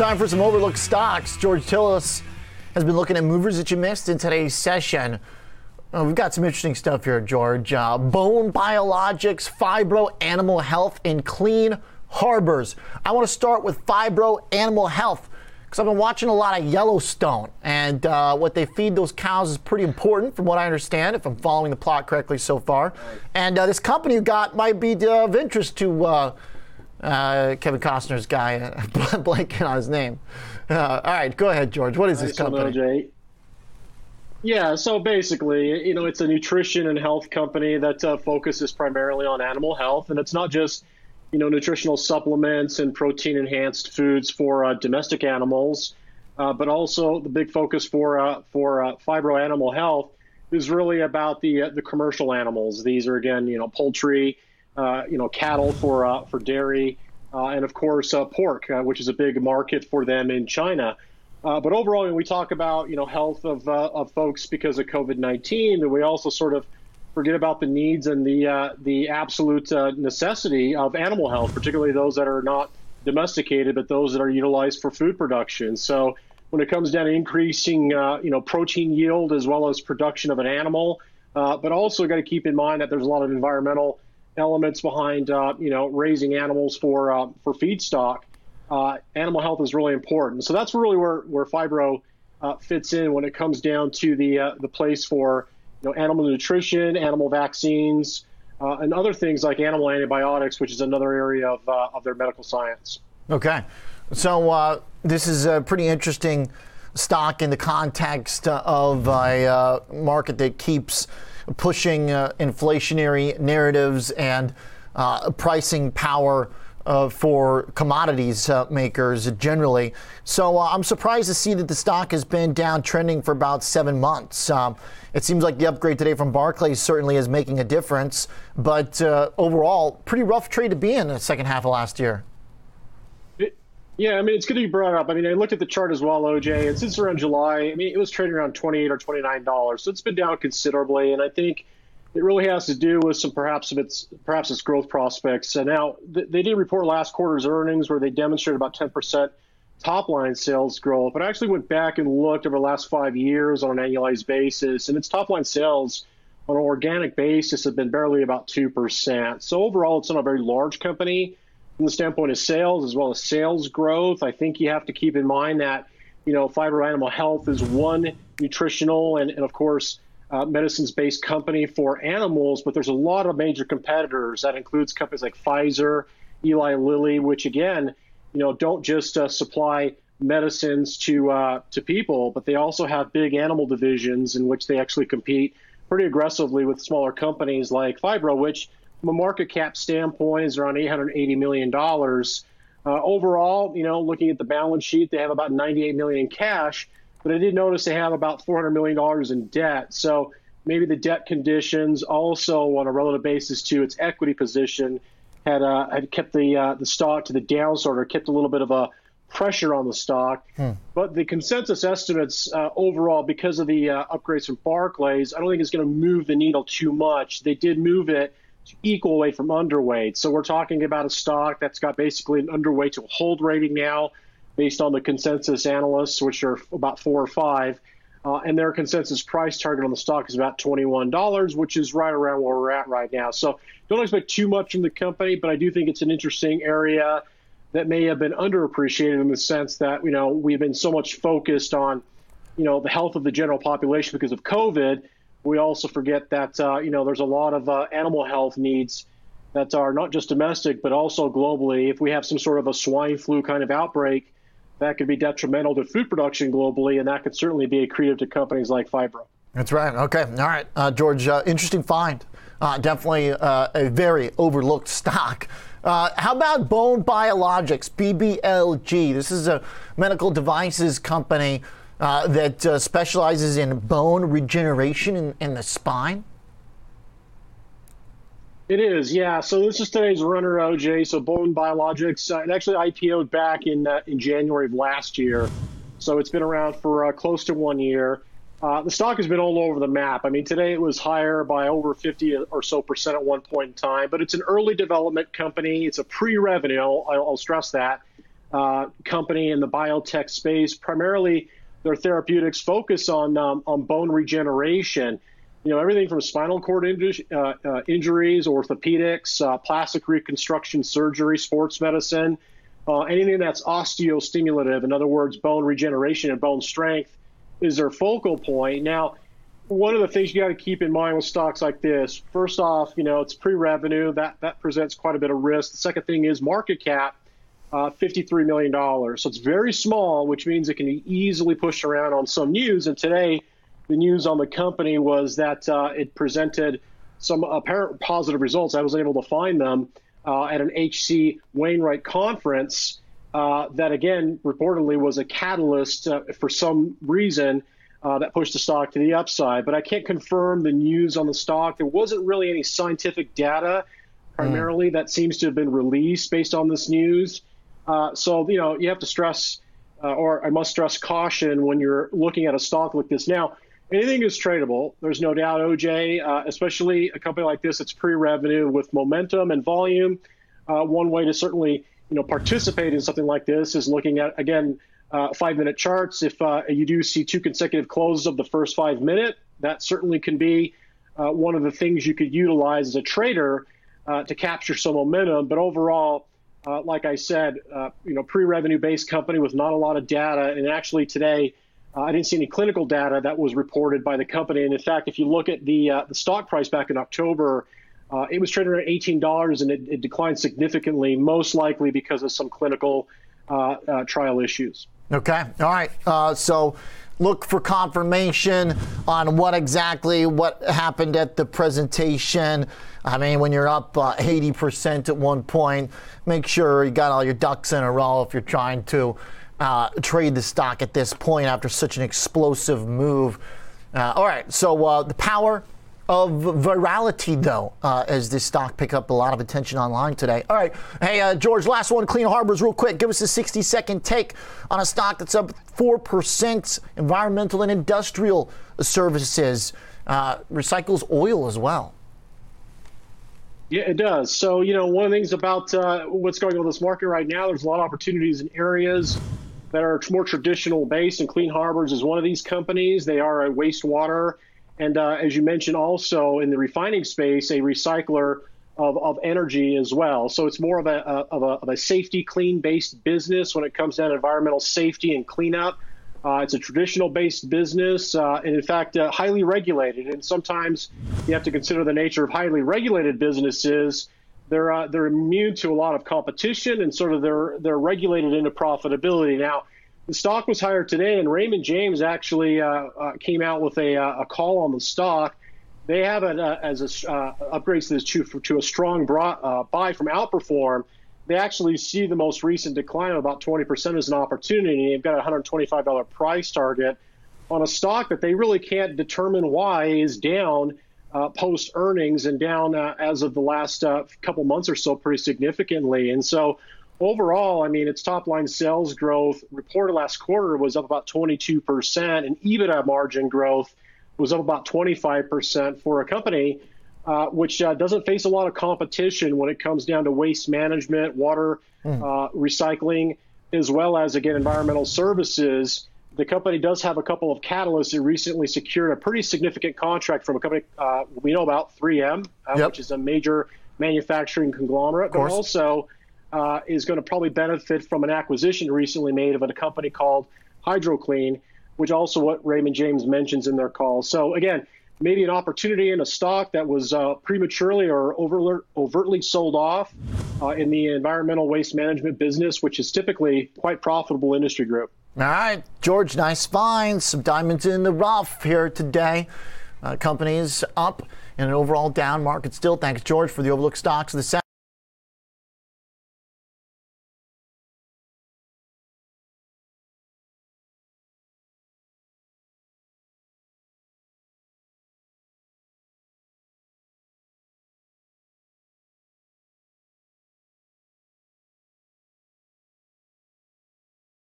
time for some overlooked stocks. George Tsilis has been looking at movers that you missed in today's session. Uh, we've got some interesting stuff here, George. Uh, bone biologics, Phibro animal health, and clean harbors. I want to start with Phibro animal health because I've been watching a lot of Yellowstone, and uh, what they feed those cows is pretty important, from what I understand, if I'm following the plot correctly so far. And uh, this company you got might be of interest to uh, uh, Kevin Costner's guy, blanking on his name. Uh, all right, go ahead, George. What is this company? OJ. Yeah, so basically, you know, it's a nutrition and health company that uh, focuses primarily on animal health, and it's not just, you know, nutritional supplements and protein enhanced foods for uh, domestic animals, uh, but also the big focus for uh, for uh, Phibro animal health is really about the the commercial animals. These are again, you know, poultry, you know, cattle for for dairy, and of course pork, which is a big market for them in China. Uh, but overall, when we talk about you know health of, uh, of folks because of COVID nineteen, we also sort of forget about the needs and the uh, the absolute uh, necessity of animal health, particularly those that are not domesticated, but those that are utilized for food production. So when it comes down to increasing uh, you know protein yield as well as production of an animal, uh, but also got to keep in mind that there's a lot of environmental elements behind you know raising animals for for feedstock uh, animal health is really important. So that's really where where Phibro uh, fits in when it comes down to the uh, the place for you know animal nutrition, animal vaccines, uh, and other things like animal antibiotics, which is another area of uh, of their medical science. Okay, so uh, this is a pretty interesting stock in the context of a market that keeps pushing inflationary narratives and pricing power uh, for commodities uh, makers generally. So uh, I'm surprised to see that the stock has been downtrending for about seven months. Um, it seems like the upgrade today from Barclays certainly is making a difference, but uh, overall, pretty rough trade to be in the second half of last year. Yeah, I mean, it's good to be brought up. I mean, I looked at the chart as well, OJ, and since around July, I mean, it was trading around 28 or $29. So it's been down considerably. And I think it really has to do with some perhaps of its perhaps its growth prospects. And now they did report last quarter's earnings where they demonstrated about 10% top line sales growth. But I actually went back and looked over the last five years on an annualized basis, and its top line sales on an organic basis have been barely about 2%. So overall, it's not a very large company from the standpoint of sales as well as sales growth. I think you have to keep in mind that, you know, Phibro Animal Health is one nutritional and, and of course, uh, medicines based company for animals, but there's a lot of major competitors. That includes companies like Pfizer, Eli Lilly, which again, you know, don't just uh, supply medicines to uh, to people, but they also have big animal divisions in which they actually compete pretty aggressively with smaller companies like Phibro, which a market cap standpoint is around 880 million dollars. Uh, overall, you know, looking at the balance sheet, they have about 98 million in cash but I did notice they have about $400 million in debt. So maybe the debt conditions also on a relative basis to its equity position had uh, had kept the uh, the stock to the downside or kept a little bit of a pressure on the stock. Hmm. But the consensus estimates uh, overall, because of the uh, upgrades from Barclays, I don't think it's going to move the needle too much. They did move it equal weight from underweight. So we're talking about a stock that's got basically an underweight to hold rating now based on the consensus analysts, which are about four or five. Uh, and their consensus price target on the stock is about $21, which is right around where we're at right now. So don't expect too much from the company, but I do think it's an interesting area that may have been underappreciated in the sense that, you know, we've been so much focused on, you know, the health of the general population because of COVID. We also forget that, uh, you know, there's a lot of uh, animal health needs that are not just domestic, but also globally. If we have some sort of a swine flu kind of outbreak, that could be detrimental to food production globally, and that could certainly be accretive to companies like Phibro. That's right. Okay. All right. Uh, George, uh, interesting find. Uh, definitely uh, a very overlooked stock. Uh, how about Bone Biologics, BBLG? This is a medical devices company uh, that specializes in bone regeneration in, in the spine. It is, yeah. So this is today's runner, OJ. So Bone Biologics, uh, it actually IPO'd back in uh, in January of last year. So it's been around for uh, close to one year. Uh, the stock has been all over the map. I mean, today it was higher by over 50 or so percent at one point in time, but it's an early development company. It's a pre-revenue. I'll, I'll stress that. uh, company in the biotech space. Primarily, their therapeutics focus on um, on bone regeneration. You know, everything from spinal cord inju- uh, uh, injuries, orthopedics, uh, plastic reconstruction surgery, sports medicine, uh, anything that's osteostimulative, in other words, bone regeneration and bone strength, is their focal point. Now, one of the things you got to keep in mind with stocks like this, first off, you know, it's pre-revenue. That that presents quite a bit of risk. The second thing is market cap, uh, $53 million. So it's very small, which means it can be easily pushed around on some news. And today, the news on the company was that uh, it presented some apparent positive results. I was able to find them uh, at an HC Wainwright conference. Uh, that again, reportedly, was a catalyst uh, for some reason uh, that pushed the stock to the upside. But I can't confirm the news on the stock. There wasn't really any scientific data, primarily, mm. that seems to have been released based on this news. Uh, so, you know, you have to stress, uh, or I must stress caution when you're looking at a stock like this. Now, anything is tradable. There's no doubt, OJ, uh, especially a company like this it's pre-revenue with momentum and volume. Uh, one way to certainly, you know, participate in something like this is looking at again uh, five minute charts. If you do see two consecutive closes of the first five minute, that certainly can be one of the things you could utilize as a trader to capture some momentum. But overall, uh, like I said, uh, you know, pre-revenue based company with not a lot of data, and actually today. I didn't see any clinical data that was reported by the company, and in fact, if you look at the the stock price back in October, it was trading at $18, and it, it, declined significantly, most likely because of some clinical trial issues. Okay. All right. Uh, so look for confirmation on what exactly what happened at the presentation. I mean, when you're up uh, 80% at one point, make sure you got all your ducks in a row if you're trying to uh, trade the stock at this point after such an explosive move. Uh, all right. So uh, the power of virality, though, uh, as this stock picked up a lot of attention online today. All right. Hey, uh, George, last one Clean Harbors, real quick. Give us a 60 second take on a stock that's up 4%, environmental and industrial services, uh, recycles oil as well. Yeah, it does. So, you know, one of the things about uh, what's going on in this market right now, there's a lot of opportunities in areas that are more traditional based, and Clean Harbors is one of these companies. They are a wastewater and uh, as you mentioned, also in the refining space, a recycler of, of energy as well. So it's more of a, of a, of a safety, clean based business when it comes down to environmental safety and cleanup. Uh, it's a traditional based business, uh, and in fact, uh, highly regulated. And sometimes you have to consider the nature of highly regulated businesses. They're, uh, they're immune to a lot of competition and sort of they're, they're regulated into profitability. Now, the stock was higher today, and Raymond James actually uh, uh, came out with a, uh, a, call on the stock. They have it uh, as a uh, upgrades this to, to a strong uh, buy from Outperform. They actually see the most recent decline of about 20% as an opportunity. They've got a $125 price target on a stock that they really can't determine why is down post earnings and down as of the last couple months or so pretty significantly. And so overall, I mean, its top line sales growth reported last quarter was up about 22%, and EBITDA margin growth was up about 25% for a company uh, which uh, doesn't face a lot of competition when it comes down to waste management, water mm. uh, recycling, as well as, again, environmental services. The company does have a couple of catalysts. It recently secured a pretty significant contract from a company uh, we know about, 3M, uh, yep. which is a major manufacturing conglomerate, but also uh, is going to probably benefit from an acquisition recently made of a company called HydroClean, which also what Raymond James mentions in their call. So again, maybe an opportunity in a stock that was uh, prematurely or overly, overtly sold off uh, in the environmental waste management business, which is typically quite profitable industry group. All right, George, nice finds. Some diamonds in the rough here today. Uh, companies up in an overall down market still. Thanks, George, for the overlook stocks of the.